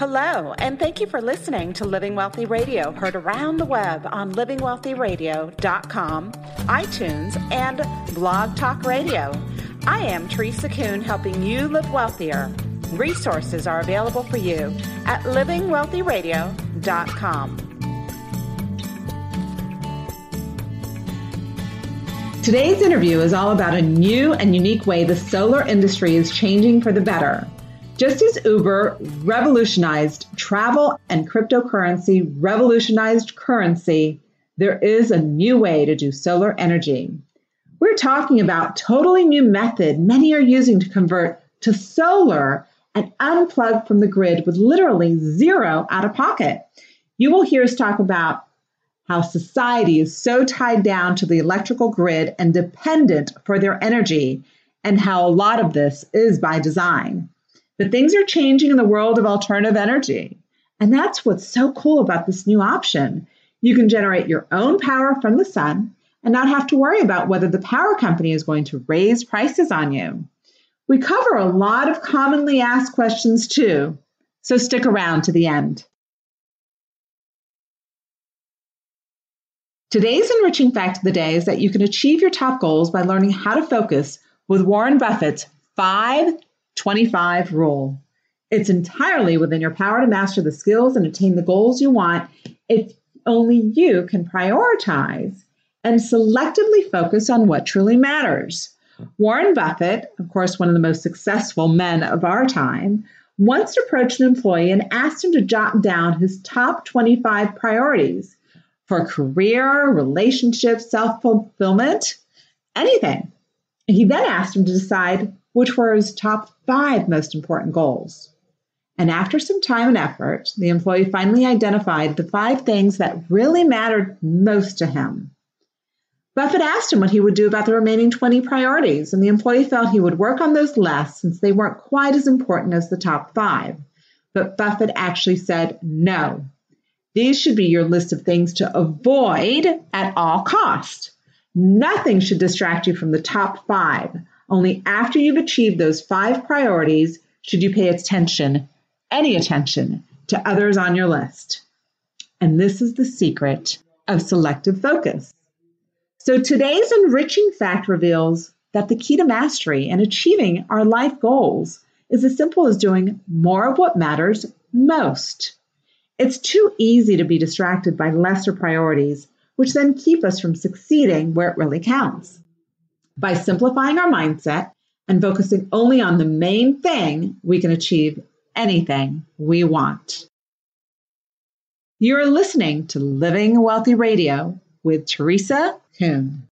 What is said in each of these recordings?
Hello, and thank you for listening to Living Wealthy Radio, heard around the web on livingwealthyradio.com, iTunes, and Blog Talk Radio. I am Teresa Kuhn, helping you live wealthier. Resources are available for you at livingwealthyradio.com. Today's interview is all about a new and unique way the solar industry is changing for the better. Just as Uber revolutionized travel and cryptocurrency revolutionized currency, there is a new way to do solar energy. We're talking about totally new method many are using to convert to solar and unplug from the grid with literally zero out of pocket. You will hear us talk about how society is so tied down to the electrical grid and dependent for their energy, and how a lot of this is by design. But things are changing in the world of alternative energy. And that's what's so cool about this new option. You can generate your own power from the sun and not have to worry about whether the power company is going to raise prices on you. We cover a lot of commonly asked questions too, so stick around to the end. Today's enriching fact of the day is that you can achieve your top goals by learning how to focus with Warren Buffett's 525 rule. It's entirely within your power to master the skills and attain the goals you want if only you can prioritize and selectively focus on what truly matters. Warren Buffett, of course, one of the most successful men of our time, once approached an employee and asked him to jot down his top 25 priorities for career, relationships, self fulfillment, anything. He then asked him to decide which were his top five most important goals. And after some time and effort, the employee finally identified the five things that really mattered most to him. Buffett asked him what he would do about the remaining 20 priorities, and the employee felt he would work on those less since they weren't quite as important as the top five. But Buffett actually said no. These should be your list of things to avoid at all cost. Nothing should distract you from the top five. Only after you've achieved those five priorities should you pay attention, any attention, to others on your list. And this is the secret of selective focus. So today's enriching fact reveals that the key to mastery and achieving our life goals is as simple as doing more of what matters most. It's too easy to be distracted by lesser priorities, which then keep us from succeeding where it really counts. By simplifying our mindset and focusing only on the main thing, we can achieve anything we want. You're listening to Living Wealthy Radio with Teresa Kuhn.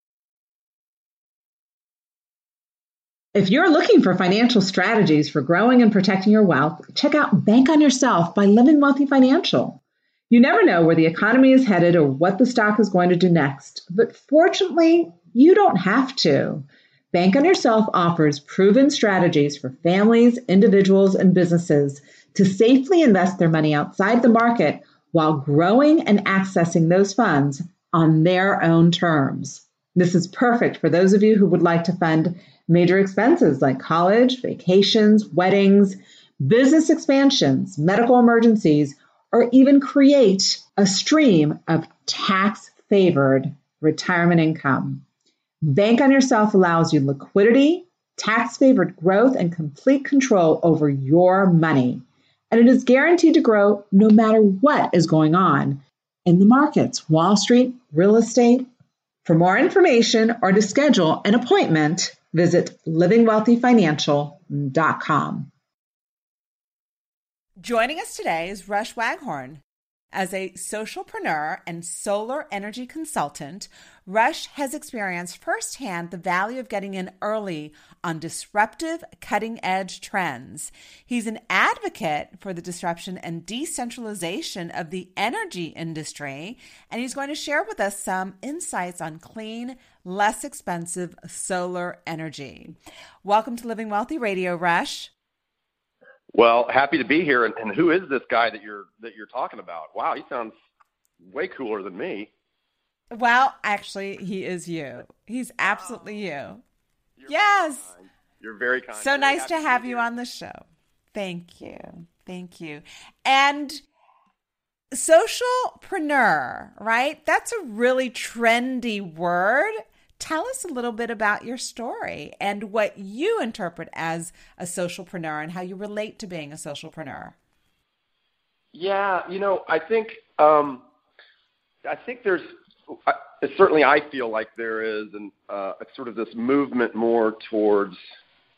If you're looking for financial strategies for growing and protecting your wealth, check out Bank on Yourself by Living Wealthy Financial. You never know where the economy is headed or what the stock is going to do next, but fortunately, you don't have to. Bank on Yourself offers proven strategies for families, individuals, and businesses to safely invest their money outside the market while growing and accessing those funds on their own terms. This is perfect for those of you who would like to fund major expenses like college, vacations, weddings, business expansions, medical emergencies, or even create a stream of tax favored retirement income. Bank on Yourself allows you liquidity, tax favored growth, and complete control over your money. And it is guaranteed to grow no matter what is going on in the markets, Wall Street, real estate. For more information or to schedule an appointment, Visit livingwealthyfinancial.com. Joining us today is Rush Waghorn. As a socialpreneur and solar energy consultant, Rush has experienced firsthand the value of getting in early on disruptive, cutting edge trends. He's an advocate for the disruption and decentralization of the energy industry, and he's going to share with us some insights on clean, less expensive solar energy. Welcome to Living Wealthy Radio, Rush. Well, happy to be here. And, and who is this guy that you're that you're talking about? Wow, he sounds way cooler than me. Well, actually, he is you. He's absolutely you. You're yes. You're very kind. So very nice to have to you here. on the show. Thank you. Thank you. And socialpreneur, right? That's a really trendy word. Tell us a little bit about your story and what you interpret as a socialpreneur and how you relate to being a socialpreneur. Yeah, you know, I think um, I think there's I, certainly I feel like there is an uh, sort of this movement more towards,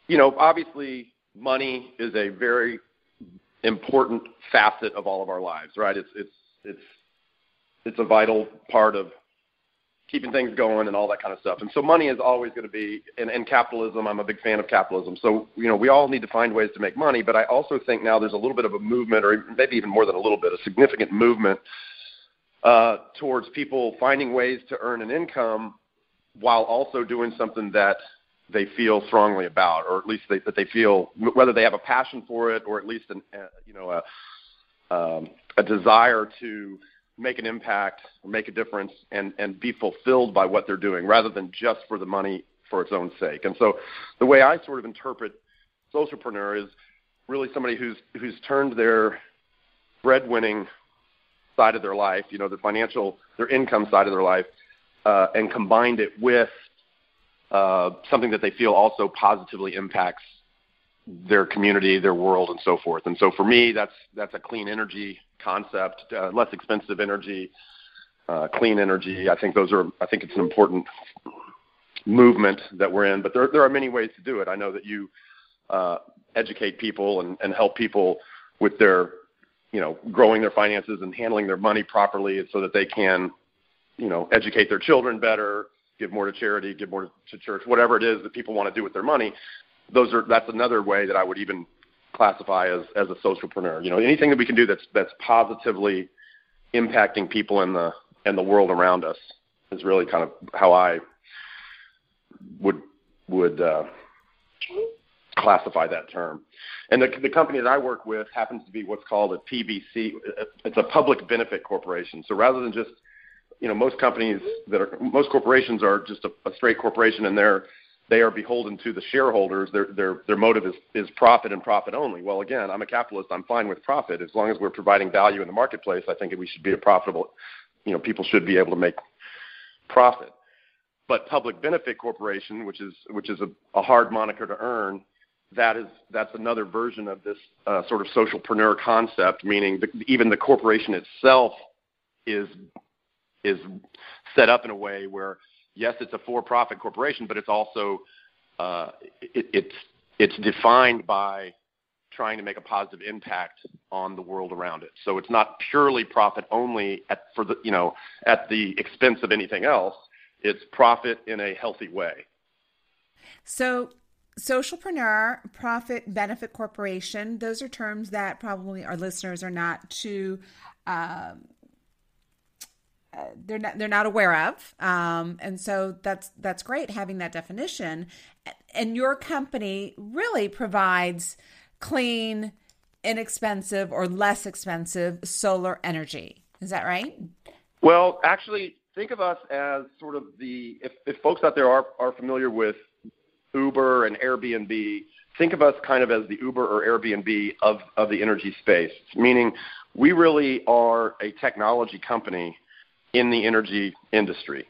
you know, obviously money is a very important facet of all of our lives, right? It's it's it's it's a vital part of keeping things going and all that kind of stuff. And so money is always going to be, and, and capitalism, I'm a big fan of capitalism. So, you know, we all need to find ways to make money, but I also think now there's a little bit of a movement, or maybe even more than a little bit, a significant movement uh, towards people finding ways to earn an income while also doing something that they feel strongly about, or at least they, that they feel whether they have a passion for it or at least an, uh, you know a um, a desire to make an impact make a difference and and be fulfilled by what they're doing rather than just for the money for its own sake. And so the way I sort of interpret socialpreneur is really somebody who's who's turned their breadwinning side of their life, you know, the financial, their income side of their life, uh, and combined it with uh, something that they feel also positively impacts their community, their world, and so forth. And so for me, that's that's a clean energy concept, uh, less expensive energy, uh, clean energy. I think those are. I think it's an important movement that we're in. But there there are many ways to do it. I know that you uh, educate people and, and help people with their you know, growing their finances and handling their money properly so that they can, you know, educate their children better, give more to charity, give more to church, whatever it is that people want to do with their money. Those are that's another way that I would even classify as as a socialpreneur. You know, anything that we can do that's that's positively impacting people in the and the world around us is really kind of how I would would uh, classify that term. And the, the company that I work with happens to be what's called a PBC. It's a public benefit corporation. So rather than just, you know, most companies that are most corporations are just a, a straight corporation, and they're they are beholden to the shareholders. Their their their motive is is profit and profit only. Well, again, I'm a capitalist. I'm fine with profit as long as we're providing value in the marketplace. I think we should be a profitable. You know, people should be able to make profit. But public benefit corporation, which is which is a, a hard moniker to earn, that is that's another version of this uh, sort of socialpreneur concept, meaning the, even the corporation itself is is set up in a way where yes, it's a for-profit corporation, but it's also uh, it, it's it's defined by trying to make a positive impact on the world around it. So it's not purely profit only at for the you know at the expense of anything else. It's profit in a healthy way. So socialpreneur, profit benefit corporation, those are terms that probably our listeners are not too um, they're not they're not aware of, um, and so that's that's great having that definition. And your company really provides clean, inexpensive, or less expensive solar energy. Is that right? Well, actually, think of us as sort of the if, if folks out there are are familiar with Uber and Airbnb, think of us kind of as the Uber or Airbnb of, of the energy space, meaning we really are a technology company in the energy industry.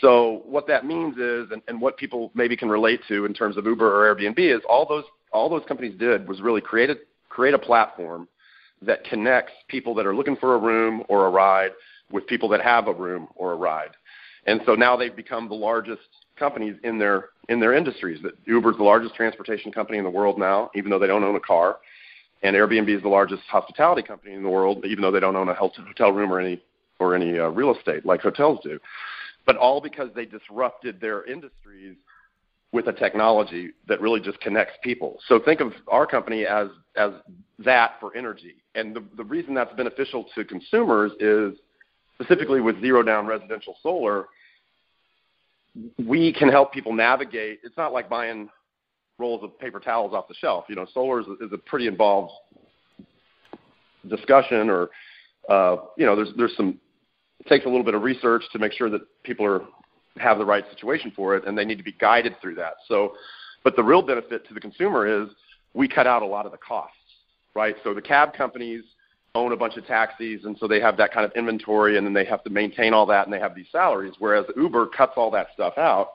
So what that means is, and, and what people maybe can relate to in terms of Uber or Airbnb is all those all those companies did was really create a, create a platform that connects people that are looking for a room or a ride with people that have a room or a ride. And so now they've become the largest companies in their in their industries. That Uber is the largest transportation company in the world now, even though they don't own a car, and Airbnb is the largest hospitality company in the world, even though they don't own a hotel room or any or any uh, real estate like hotels do. But all because they disrupted their industries with a technology that really just connects people. So think of our company as as that for energy. And the, the reason that's beneficial to consumers is specifically with zero down residential solar, we can help people navigate. It's not like buying rolls of paper towels off the shelf. You know, solar is, is a pretty involved discussion, or uh, you know, there's there's some. Takes a little bit of research to make sure that people are have the right situation for it, and they need to be guided through that. So, but the real benefit to the consumer is we cut out a lot of the costs. right? So the cab companies own a bunch of taxis, and so they have that kind of inventory, and then they have to maintain all that, and they have these salaries. Whereas Uber cuts all that stuff out,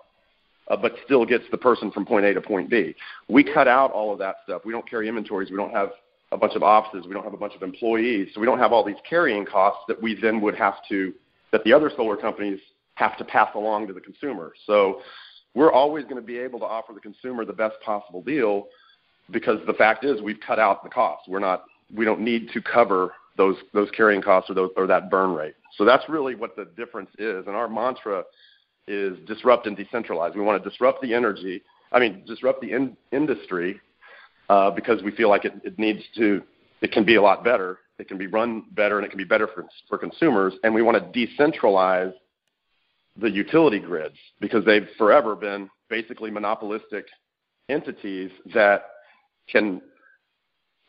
uh, but still gets the person from point A to point B. We cut out all of that stuff. We don't carry inventories. We don't have a bunch of offices. We don't have a bunch of employees. So we don't have all these carrying costs that we then would have to, that the other solar companies have to pass along to the consumer. So we're always going to be able to offer the consumer the best possible deal because the fact is we've cut out the cost. We're not we don't need to cover those those carrying costs or those or that burn rate. So that's really what the difference is. And our mantra is disrupt and decentralize. We want to disrupt the energy. I mean, disrupt the in, industry uh, because we feel like it, it needs to. It can be a lot better. It can be run better, and it can be better for for consumers. And we want to decentralize the utility grids because they've forever been basically monopolistic entities that can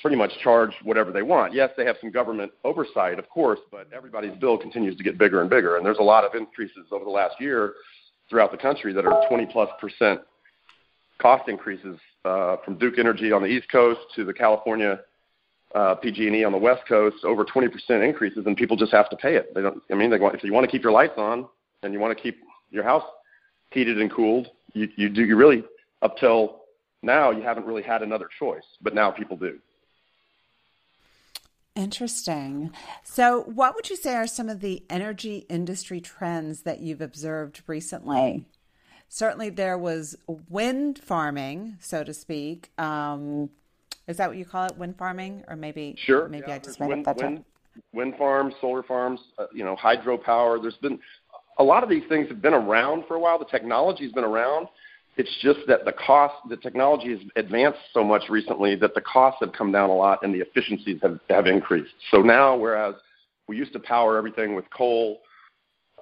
pretty much charge whatever they want. Yes, they have some government oversight, of course, but everybody's bill continues to get bigger and bigger. And there's a lot of increases over the last year throughout the country that are 20 plus percent cost increases uh, from Duke Energy on the East Coast to the California uh, PG&E on the West Coast, over 20 percent increases, and people just have to pay it. They don't. I mean, they want, if you want to keep your lights on and you want to keep your house heated and cooled, you, you do. You really up till now you haven't really had another choice, but now people do. Interesting. So, what would you say are some of the energy industry trends that you've observed recently? Certainly, there was wind farming, so to speak. Um, is that what you call it, wind farming, or maybe sure? Maybe yeah, I just made wind, up that wind, wind farms, solar farms, uh, you know, hydropower. There's been a lot of these things have been around for a while. The technology's been around, it's just that the cost, the technology has advanced so much recently that the costs have come down a lot and the efficiencies have, have increased. So now, whereas we used to power everything with coal,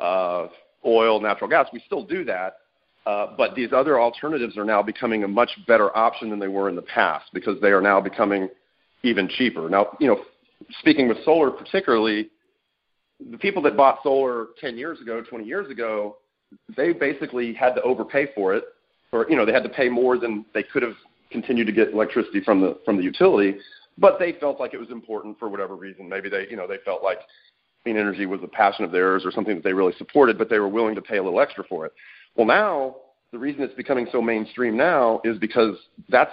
uh, oil, natural gas, we still do that. Uh, but these other alternatives are now becoming a much better option than they were in the past because they are now becoming even cheaper. Now, you know, speaking with solar particularly, the people that bought solar 10 years ago, 20 years ago, they basically had to overpay for it or you know they had to pay more than they could have continued to get electricity from the from the utility, but they felt like it was important for whatever reason. Maybe they you know they felt like clean energy was a passion of theirs or something that they really supported, but they were willing to pay a little extra for it. Well, now the reason it's becoming so mainstream now is because that's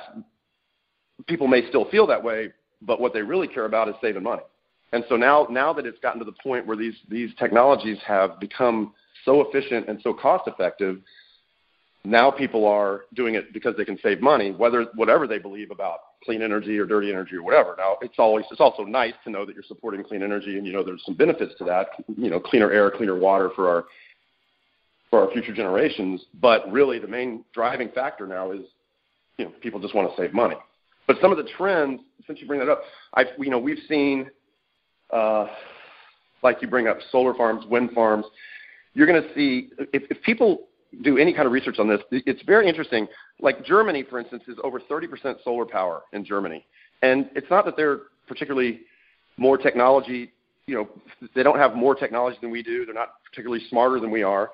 people may still feel that way, but what they really care about is saving money. And so now, now that it's gotten to the point where these these technologies have become so efficient and so cost effective, now people are doing it because they can save money, whether whatever they believe about clean energy or dirty energy or whatever. Now it's always it's also nice to know that you're supporting clean energy and you know there's some benefits to that. You know, cleaner air, cleaner water for our for our future generations. But really, the main driving factor now is you know people just want to save money. But some of the trends, since you bring that up, I've you know we've seen, uh, like you bring up solar farms, wind farms. You're going to see if, if people do any kind of research on this, it's very interesting. Like Germany, for instance, is over 30% solar power in Germany, and it's not that they're particularly more technology. You know, they don't have more technology than we do. They're not particularly smarter than we are.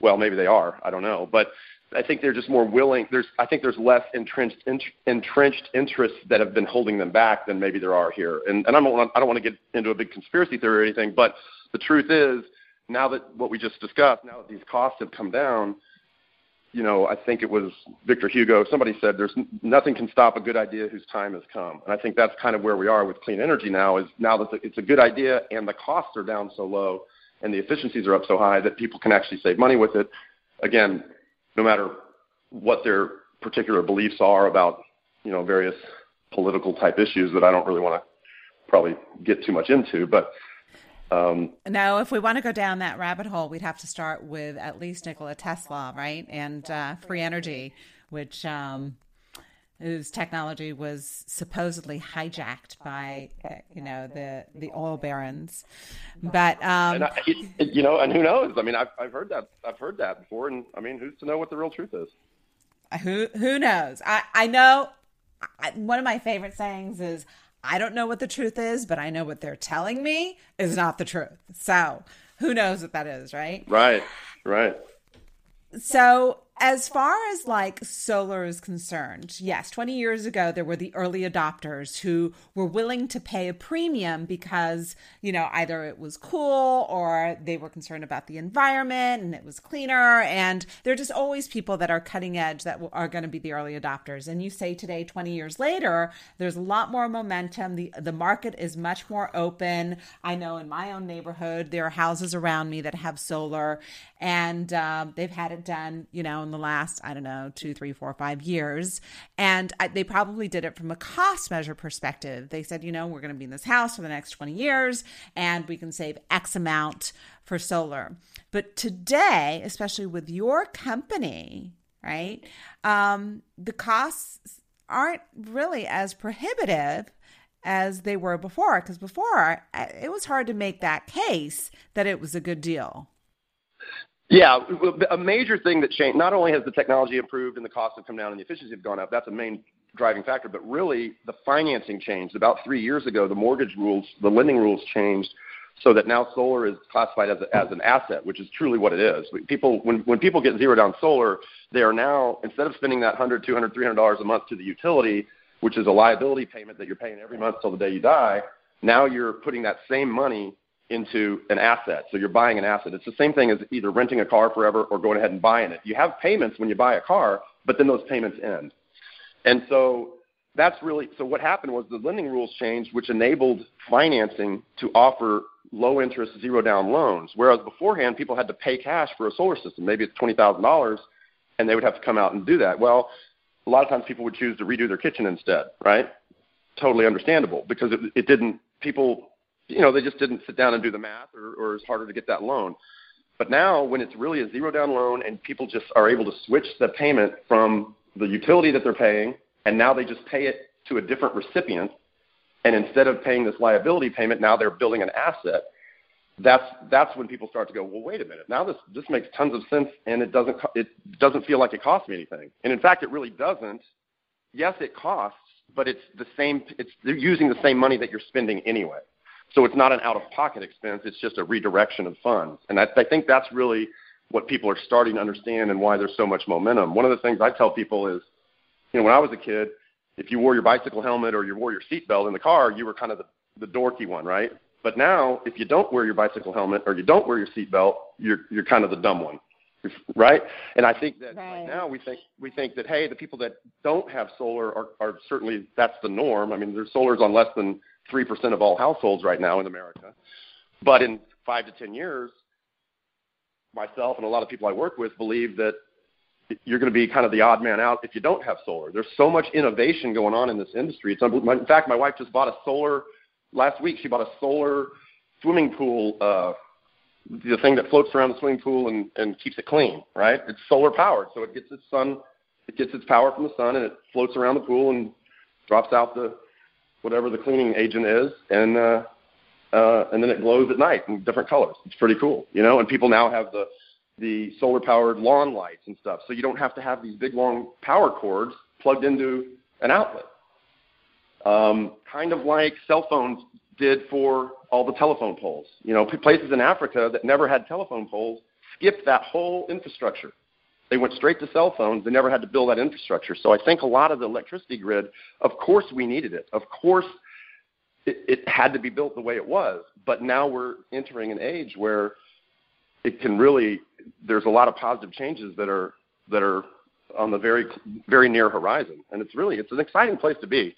Well, maybe they are. I don't know, but I think they're just more willing. There's, I think there's less entrenched entrenched interests that have been holding them back than maybe there are here. And, and I don't want, I don't want to get into a big conspiracy theory or anything, but the truth is now that what we just discussed, now that these costs have come down, you know, I think it was Victor Hugo. Somebody said, "There's nothing can stop a good idea whose time has come." And I think that's kind of where we are with clean energy now. Is now that it's a good idea and the costs are down so low and the efficiencies are up so high that people can actually save money with it. Again, no matter what their particular beliefs are about, you know, various political type issues that I don't really want to probably get too much into, but um, now, if we want to go down that rabbit hole, we'd have to start with at least Nikola Tesla, right? And uh, free energy, which um, whose technology was supposedly hijacked by, uh, you know, the the oil barons. But um, I, you know, and who knows? I mean, I've I've heard that I've heard that before, and I mean, who's to know what the real truth is? Who who knows? I I know. I, one of my favorite sayings is I don't know what the truth is, but I know what they're telling me is not the truth. So who knows what that is, right? Right, right. So as far as like solar is concerned, yes, 20 years ago, there were the early adopters who were willing to pay a premium because, you know, either it was cool or they were concerned about the environment and it was cleaner. And there are just always people that are cutting edge that are going to be the early adopters. And you say today, 20 years later, there's a lot more momentum. The, the market is much more open. I know in my own neighborhood, there are houses around me that have solar and um, they've had it done, you know, in the last, I don't know, two, three, four, five years. And I, they probably did it from a cost measure perspective. They said, you know, we're going to be in this house for the next 20 years and we can save X amount for solar. But today, especially with your company, right, um, the costs aren't really as prohibitive as they were before because before it was hard to make that case that it was a good deal yeah, a major thing that changed. Not only has the technology improved and the costs have come down and the efficiency have gone up, that's a main driving factor. But really, the financing changed. About three years ago, the mortgage rules, the lending rules changed, so that now solar is classified as a, as an asset, which is truly what it is. People, when when people get zero down solar, they are now instead of spending that hundred, two hundred, three hundred dollars a month to the utility, which is a liability payment that you're paying every month till the day you die. Now you're putting that same money into an asset. So you're buying an asset. It's the same thing as either renting a car forever or going ahead and buying it. You have payments when you buy a car, but then those payments end. And so that's really so what happened was the lending rules changed which enabled financing to offer low interest zero down loans whereas beforehand people had to pay cash for a solar system maybe it's $20,000 and they would have to come out and do that well a lot of times people would choose to redo their kitchen instead right totally understandable because it, it didn't people you know, they just didn't sit down and do the math, or, or it's harder to get that loan. But now, when it's really a zero down loan and people just are able to switch the payment from the utility that they're paying, and now they just pay it to a different recipient, and instead of paying this liability payment, now they're building an asset. That's that's when people start to go, well, wait a minute. Now this this makes tons of sense, and it doesn't it doesn't feel like it costs me anything. And in fact, it really doesn't. Yes, it costs, but it's the same. It's they're using the same money that you're spending anyway. So it's not an out of pocket expense, it's just a redirection of funds. And I, I think that's really what people are starting to understand and why there's so much momentum. One of the things I tell people is, you know, when I was a kid, if you wore your bicycle helmet or you wore your seatbelt in the car, you were kind of the, the dorky one, right? But now, if you don't wear your bicycle helmet or you don't wear your seatbelt, you're you're kind of the dumb one, right? And I think that right. right now we think we think that hey, the people that don't have solar are, are certainly that's the norm. I mean, there's solars on less than 3% of all households right now in America. But in five to 10 years, myself and a lot of people I work with believe that you're going to be kind of the odd man out if you don't have solar. There's so much innovation going on in this industry. It's in fact, my wife just bought a solar last week. She bought a solar swimming pool, uh, the thing that floats around the swimming pool and, and keeps it clean. Right? It's solar powered, so it gets its sun, it gets its power from the sun, and it floats around the pool and drops out the whatever the cleaning agent is, and uh, uh, and then it glows at night in different colors. It's pretty cool, you know. And people now have the the solar powered lawn lights and stuff, so you don't have to have these big long power cords plugged into an outlet. Um, kind of like cell phones did for all the telephone poles. You know, places in Africa that never had telephone poles skipped that whole infrastructure they went straight to cell phones. They never had to build that infrastructure. So I think a lot of the electricity grid, of course, we needed it. Of course, it, it had to be built the way it was. But now we're entering an age where it can really. There's a lot of positive changes that are that are on the very very near horizon, and it's really it's an exciting place to be,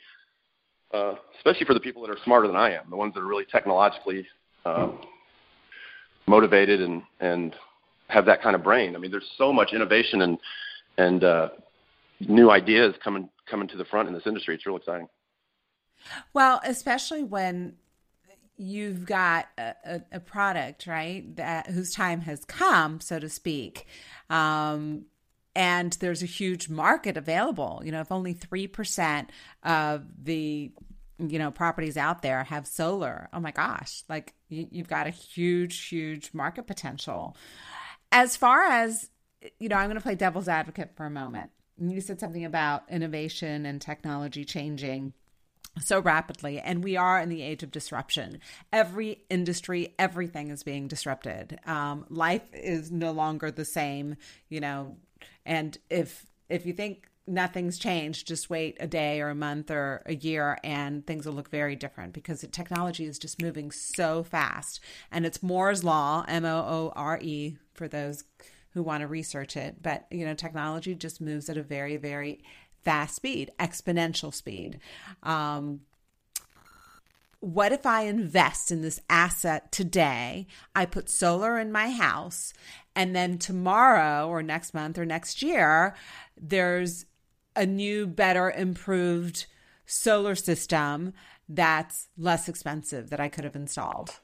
uh, especially for the people that are smarter than I am, the ones that are really technologically uh, motivated and and have that kind of brain. I mean, there's so much innovation and and uh, new ideas coming coming to the front in this industry. It's real exciting. Well, especially when you've got a, a, product right that whose time has come, so to speak. Um, and there's a huge market available. You know, if only 3% of the you know properties out there have solar oh my gosh like you, have got a huge huge market potential as far as, you know, I'm going to play devil's advocate for a moment. You said something about innovation and technology changing so rapidly and we are in the age of disruption every industry everything is being disrupted um, life is no longer the same you know And if if you think nothing's changed, just wait a day or a month or a year and things will look very different because technology is just moving so fast. And it's Moore's Law, M O O R E, for those who want to research it. But, you know, technology just moves at a very, very fast speed, exponential speed. Um, what if I invest in this asset today? I put solar in my house, and then tomorrow or next month or next year, there's a new, better, improved solar system that's less expensive that I could have installed?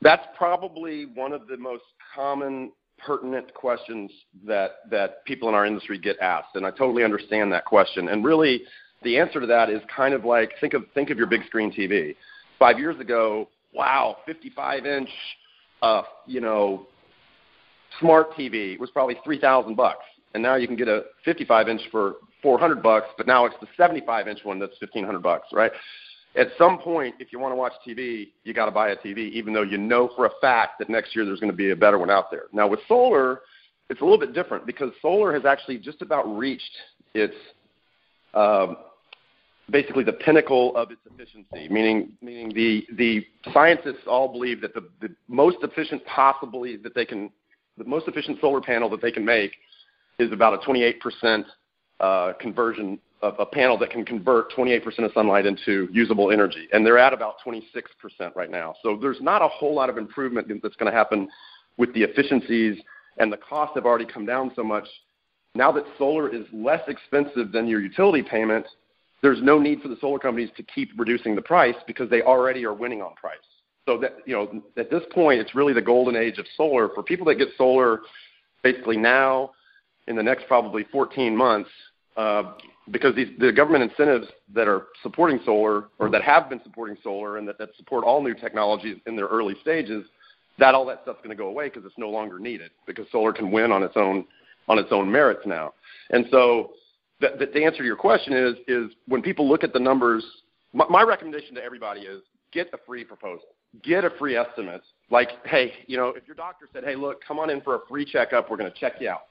That's probably one of the most common pertinent questions that that people in our industry get asked and I totally understand that question. And really the answer to that is kind of like think of think of your big screen TV 5 years ago wow 55 inch uh you know smart TV was probably 3000 bucks and now you can get a 55 inch for 400 bucks, but now it's the 75 inch one that's 1500 bucks, right? At some point, if you want to watch TV, you got to buy a TV, even though you know for a fact that next year there's going to be a better one out there. Now with solar, it's a little bit different because solar has actually just about reached its um, basically the pinnacle of its efficiency, meaning meaning the the scientists all believe that the, the most efficient possibly that they can the most efficient solar panel that they can make is about a 28 percent uh, conversion of a panel that can convert 28% of sunlight into usable energy, and they're at about 26% right now. So there's not a whole lot of improvement that's going to happen with the efficiencies, and the costs have already come down so much. Now that solar is less expensive than your utility payment, there's no need for the solar companies to keep reducing the price because they already are winning on price. So that you know, at this point, it's really the golden age of solar for people that get solar basically now in the next probably 14 months uh, because these, the government incentives that are supporting solar or that have been supporting solar and that, that support all new technologies in their early stages, that all that stuff's going to go away because it's no longer needed because solar can win on its own on its own merits now. And so the, the, the answer to your question is is when people look at the numbers, my, my recommendation to everybody is get a free proposal, get a free estimate. Like, hey, you know, if your doctor said, hey, look, come on in for a free checkup, we're going to check you out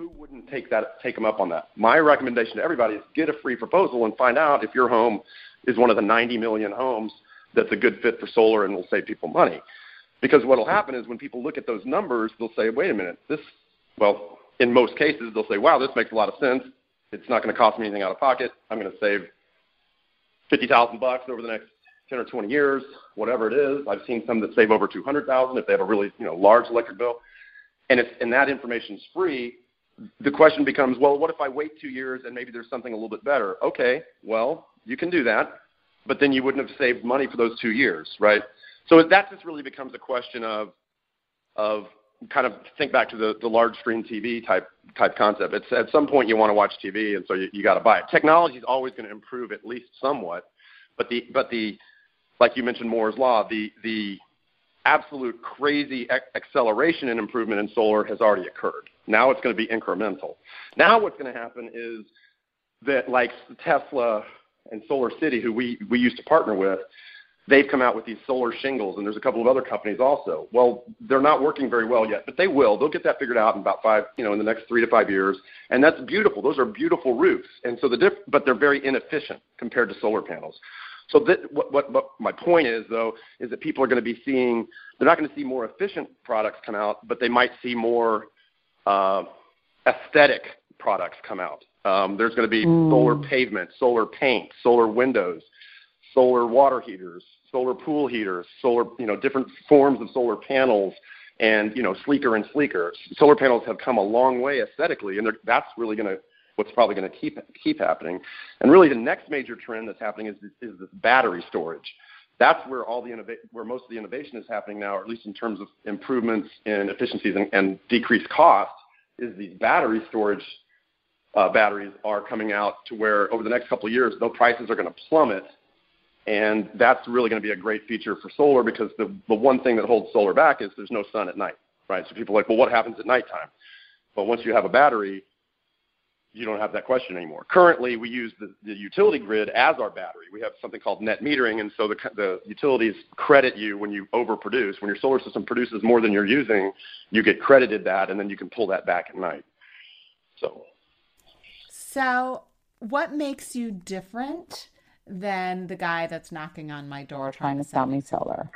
who wouldn't take that take them up on that? My recommendation to everybody is get a free proposal and find out if your home is one of the 90 million homes that's a good fit for solar and will save people money. Because what will happen is when people look at those numbers, they'll say, wait a minute, this, well, in most cases, they'll say, wow, this makes a lot of sense. It's not going to cost me anything out of pocket. I'm going to save 50,000 bucks over the next 10 or 20 years, whatever it is. I've seen some that save over 200,000 if they have a really, you know, large electric bill. And if and that information is free, the question becomes, well, what if I wait two years and maybe there's something a little bit better? Okay, well, you can do that, but then you wouldn't have saved money for those two years, right? So that just really becomes a question of of kind of think back to the, the large screen TV type type concept. It's at some point you want to watch TV, and so you, you got to buy it. Technology is always going to improve at least somewhat, but the but the like you mentioned Moore's law, the the absolute crazy acceleration and improvement in solar has already occurred. Now it's going to be incremental. Now what's going to happen is that like Tesla and Solar City, who we, we used to partner with, they've come out with these solar shingles, and there's a couple of other companies also. Well, they're not working very well yet, but they will. They'll get that figured out in about five, you know, in the next three to five years, and that's beautiful. Those are beautiful roofs, and so the diff- but they're very inefficient compared to solar panels. So that, what, what, what my point is, though, is that people are going to be seeing, they're not going to see more efficient products come out, but they might see more uh, aesthetic products come out. Um, there's going to be mm. solar pavement, solar paint, solar windows, solar water heaters, solar pool heaters, solar, you know, different forms of solar panels, and you know, sleeker and sleeker. Solar panels have come a long way aesthetically, and that's really going to what's probably going to keep keep happening. And really, the next major trend that's happening is is this battery storage. That's where all the innova- where most of the innovation is happening now, or at least in terms of improvements in efficiencies and, and decreased costs. Is these battery storage uh, batteries are coming out to where over the next couple of years, those prices are going to plummet, and that's really going to be a great feature for solar because the the one thing that holds solar back is there's no sun at night, right? So people are like, well, what happens at nighttime? But once you have a battery, you don't have that question anymore. Currently, we use the, the utility grid as our battery. We have something called net metering, and so the, the utilities credit you when you overproduce. When your solar system produces more than you're using, you get credited that, and then you can pull that back at night. So, so what makes you different than the guy that's knocking on my door trying to sell me solar?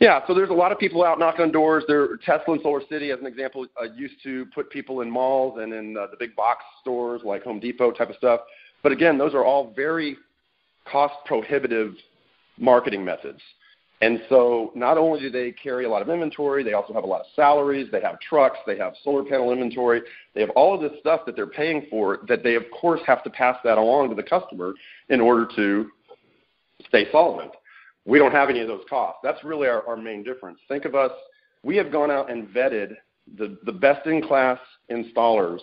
Yeah, so there's a lot of people out knocking on doors. There, Tesla and Solar City, as an example, uh, used to put people in malls and in uh, the big box stores like Home Depot type of stuff. But again, those are all very cost prohibitive marketing methods. And so not only do they carry a lot of inventory, they also have a lot of salaries, they have trucks, they have solar panel inventory, they have all of this stuff that they're paying for that they of course have to pass that along to the customer in order to stay solvent. We don't have any of those costs. That's really our, our main difference. Think of us, we have gone out and vetted the, the best in class installers.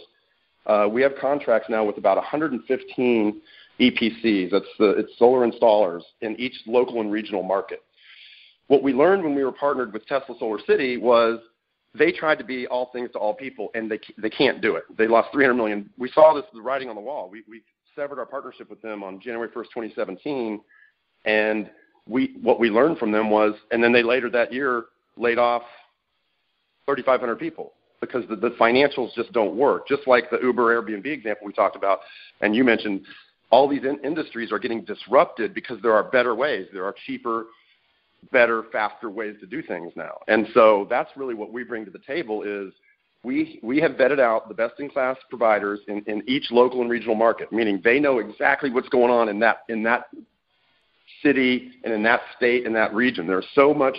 Uh, we have contracts now with about 115 EPCs, that's the, it's solar installers in each local and regional market. What we learned when we were partnered with Tesla Solar City was they tried to be all things to all people, and they they can't do it. They lost 300 million. We saw this writing on the wall. We we severed our partnership with them on January 1st, 2017, and we what we learned from them was, and then they later that year laid off 3,500 people because the, the financials just don't work. Just like the Uber Airbnb example we talked about, and you mentioned, all these in- industries are getting disrupted because there are better ways. There are cheaper, better, faster ways to do things now. And so that's really what we bring to the table is we, we have vetted out the best in class providers in, in each local and regional market, meaning they know exactly what's going on in that, in that city and in that state and that region. There's so much,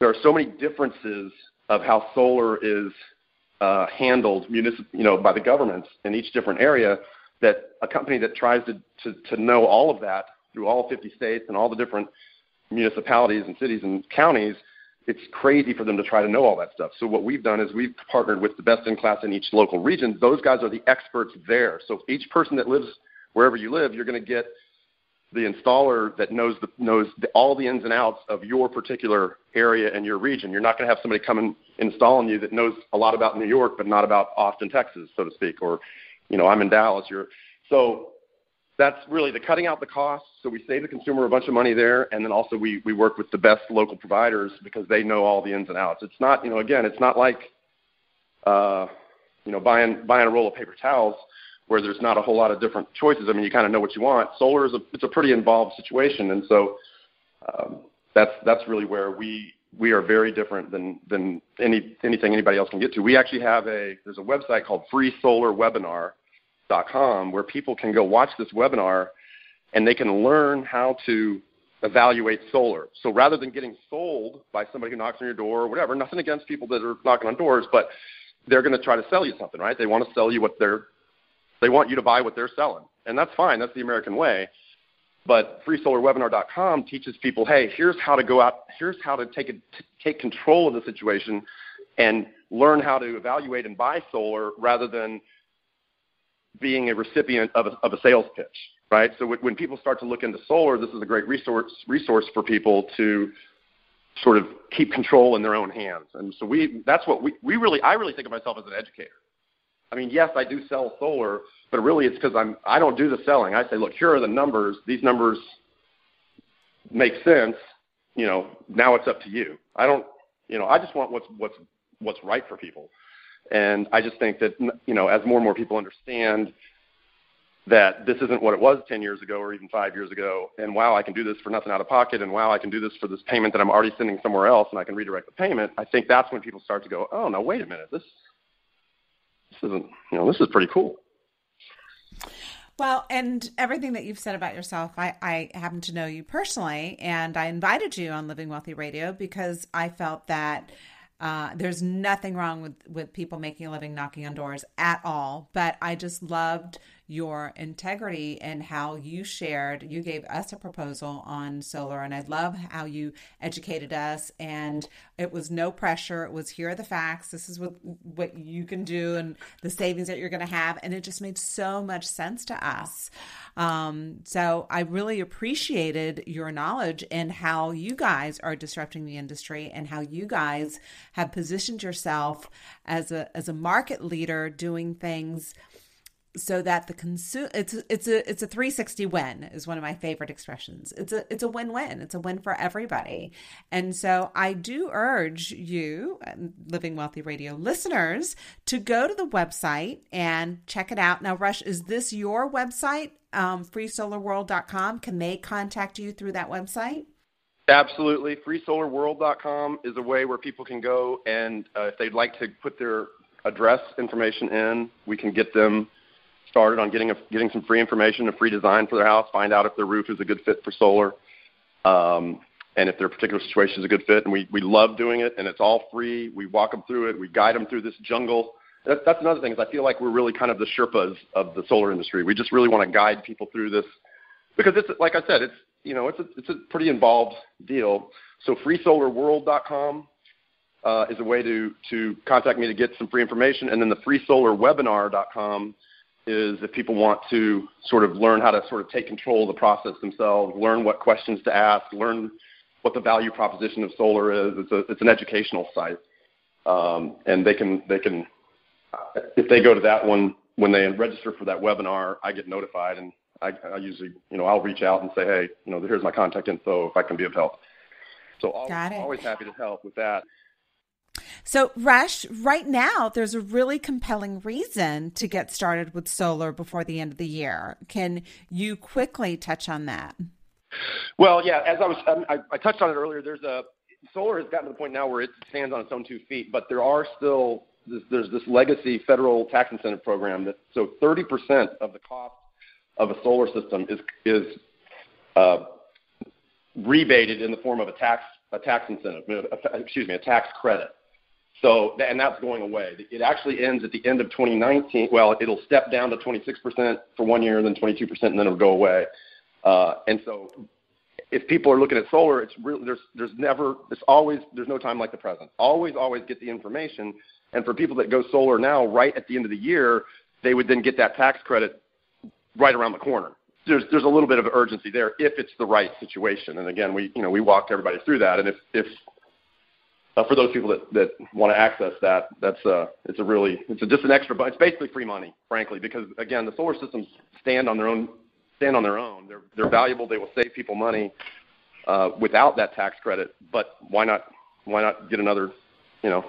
there are so many differences of how solar is uh, handled municip- you know, by the governments in each different area that a company that tries to, to, to know all of that through all 50 states and all the different municipalities and cities and counties, it's crazy for them to try to know all that stuff. So what we've done is we've partnered with the best in class in each local region. Those guys are the experts there. So each person that lives wherever you live, you're going to get the installer that knows the, knows the, all the ins and outs of your particular area and your region. You're not going to have somebody come and install on you that knows a lot about New York but not about Austin, Texas, so to speak, or you know I'm in Dallas. You're so that's really the cutting out the costs. So we save the consumer a bunch of money there, and then also we we work with the best local providers because they know all the ins and outs. It's not you know again it's not like uh, you know buying buying a roll of paper towels where there's not a whole lot of different choices. I mean you kind of know what you want. Solar is a it's a pretty involved situation, and so um, that's that's really where we we are very different than than any anything anybody else can get to. We actually have a there's a website called Free Solar Webinar com where people can go watch this webinar and they can learn how to evaluate solar. So rather than getting sold by somebody who knocks on your door or whatever, nothing against people that are knocking on doors, but they're going to try to sell you something, right? They want to sell you what they're they want you to buy what they're selling. And that's fine. That's the American way. But freesolarwebinar.com teaches people, hey, here's how to go out, here's how to take a, take control of the situation and learn how to evaluate and buy solar rather than being a recipient of a, of a sales pitch, right? So when people start to look into solar, this is a great resource resource for people to sort of keep control in their own hands. And so we that's what we, we really I really think of myself as an educator. I mean, yes, I do sell solar, but really it's because I'm I don't do the selling. I say, look, here are the numbers. These numbers make sense. You know, now it's up to you. I don't, you know, I just want what's what's what's right for people. And I just think that you know, as more and more people understand that this isn't what it was 10 years ago or even five years ago, and wow, I can do this for nothing out of pocket, and wow, I can do this for this payment that I'm already sending somewhere else, and I can redirect the payment. I think that's when people start to go, oh no, wait a minute, this this isn't, you know, this is pretty cool. Well, and everything that you've said about yourself, I, I happen to know you personally, and I invited you on Living Wealthy Radio because I felt that uh, there's nothing wrong with, with people making a living knocking on doors at all. But I just loved your integrity and how you shared. You gave us a proposal on solar, and I love how you educated us. And it was no pressure. It was here are the facts. This is what what you can do, and the savings that you're going to have. And it just made so much sense to us. Um, so I really appreciated your knowledge and how you guys are disrupting the industry and how you guys have positioned yourself as a as a market leader doing things so that the consumer it's it's a it's a 360 win is one of my favorite expressions. It's a it's a win-win. It's a win for everybody. And so I do urge you um, Living Wealthy Radio listeners to go to the website and check it out. Now Rush, is this your website? Um, freesolarworld.com. Can they contact you through that website? Absolutely. FreeSolarWorld.com is a way where people can go and uh, if they'd like to put their address information in, we can get them started on getting a, getting some free information, a free design for their house, find out if their roof is a good fit for solar, um, and if their particular situation is a good fit. And we, we love doing it, and it's all free. We walk them through it. We guide them through this jungle. That, that's another thing is I feel like we're really kind of the Sherpas of the solar industry. We just really want to guide people through this because it's like I said, it's you know, it's a it's a pretty involved deal. So freesolarworld.com uh, is a way to to contact me to get some free information, and then the freesolarwebinar.com is if people want to sort of learn how to sort of take control of the process themselves, learn what questions to ask, learn what the value proposition of solar is. It's a it's an educational site, um, and they can they can if they go to that one when they register for that webinar, I get notified and I, I usually, you know, I'll reach out and say, hey, you know, here's my contact info if I can be of help. So always, always happy to help with that. So, Rush, right now, there's a really compelling reason to get started with solar before the end of the year. Can you quickly touch on that? Well, yeah, as I was, um, I, I touched on it earlier. There's a solar has gotten to the point now where it stands on its own two feet, but there are still this, there's this legacy federal tax incentive program that so 30% of the cost of a solar system is is uh, rebated in the form of a tax a tax incentive, excuse me, a tax credit. So and that's going away. It actually ends at the end of 2019. Well, it'll step down to 26% for one year, then 22%, and then it'll go away. Uh, and so, if people are looking at solar, it's really there's there's never there's always there's no time like the present. Always always get the information. And for people that go solar now, right at the end of the year, they would then get that tax credit right around the corner. There's there's a little bit of urgency there if it's the right situation. And again, we you know we walked everybody through that. And if if for those people that, that want to access that, that's uh, it's a really it's a, just an extra, but it's basically free money, frankly, because again, the solar systems stand on their own stand on their own. They're they're valuable. They will save people money uh, without that tax credit. But why not why not get another you know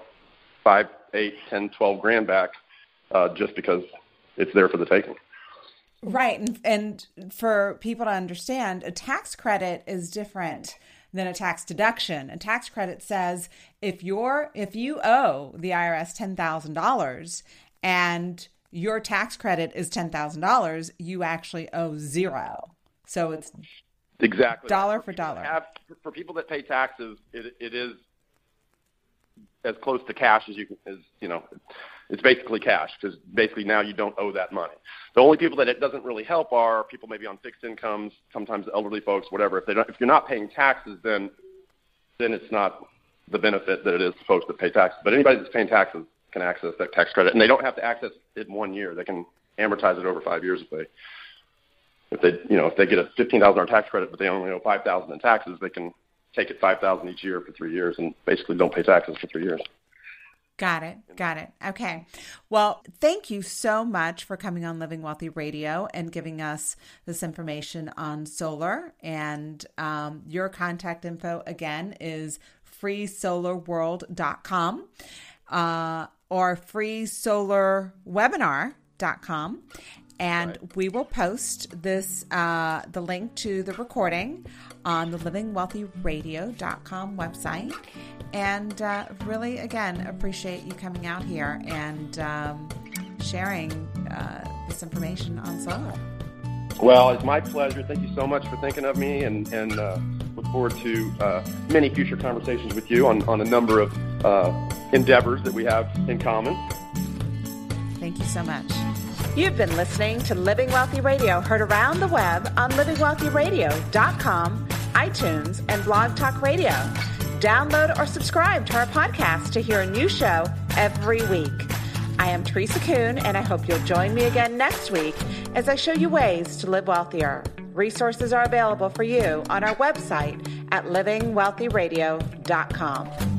five, eight, ten, twelve grand back uh, just because it's there for the taking? Right. And, and for people to understand, a tax credit is different than a tax deduction. A tax credit says if you're if you owe the IRS $10,000 and your tax credit is $10,000, you actually owe zero. So it's exactly dollar for dollar. Have, for people that pay taxes, it, it is as close to cash as you can, as you know it's basically cash because basically now you don't owe that money. The only people that it doesn't really help are people maybe on fixed incomes, sometimes elderly folks, whatever. If they don't, if you're not paying taxes, then then it's not the benefit that it is to folks that pay taxes. But anybody that's paying taxes can access that tax credit, and they don't have to access it in one year. They can amortize it over five years if they if they you know if they get a fifteen thousand dollar tax credit, but they only owe five thousand in taxes, they can take it five thousand each year for three years and basically don't pay taxes for three years. Got it. Got it. Okay. Well, thank you so much for coming on Living Wealthy Radio and giving us this information on solar. And um, your contact info again is freesolarworld.com uh, or freesolarwebinar.com. And right. we will post this, uh, the link to the recording on the livingwealthyradio.com website. And uh, really, again, appreciate you coming out here and um, sharing uh, this information on solar. Well, it's my pleasure. Thank you so much for thinking of me, and, and uh, look forward to uh, many future conversations with you on, on a number of uh, endeavors that we have in common. Thank you so much. You've been listening to Living Wealthy Radio, heard around the web on livingwealthyradio.com, iTunes, and Blog Talk Radio. Download or subscribe to our podcast to hear a new show every week. I am Teresa Kuhn, and I hope you'll join me again next week as I show you ways to live wealthier. Resources are available for you on our website at livingwealthyradio.com.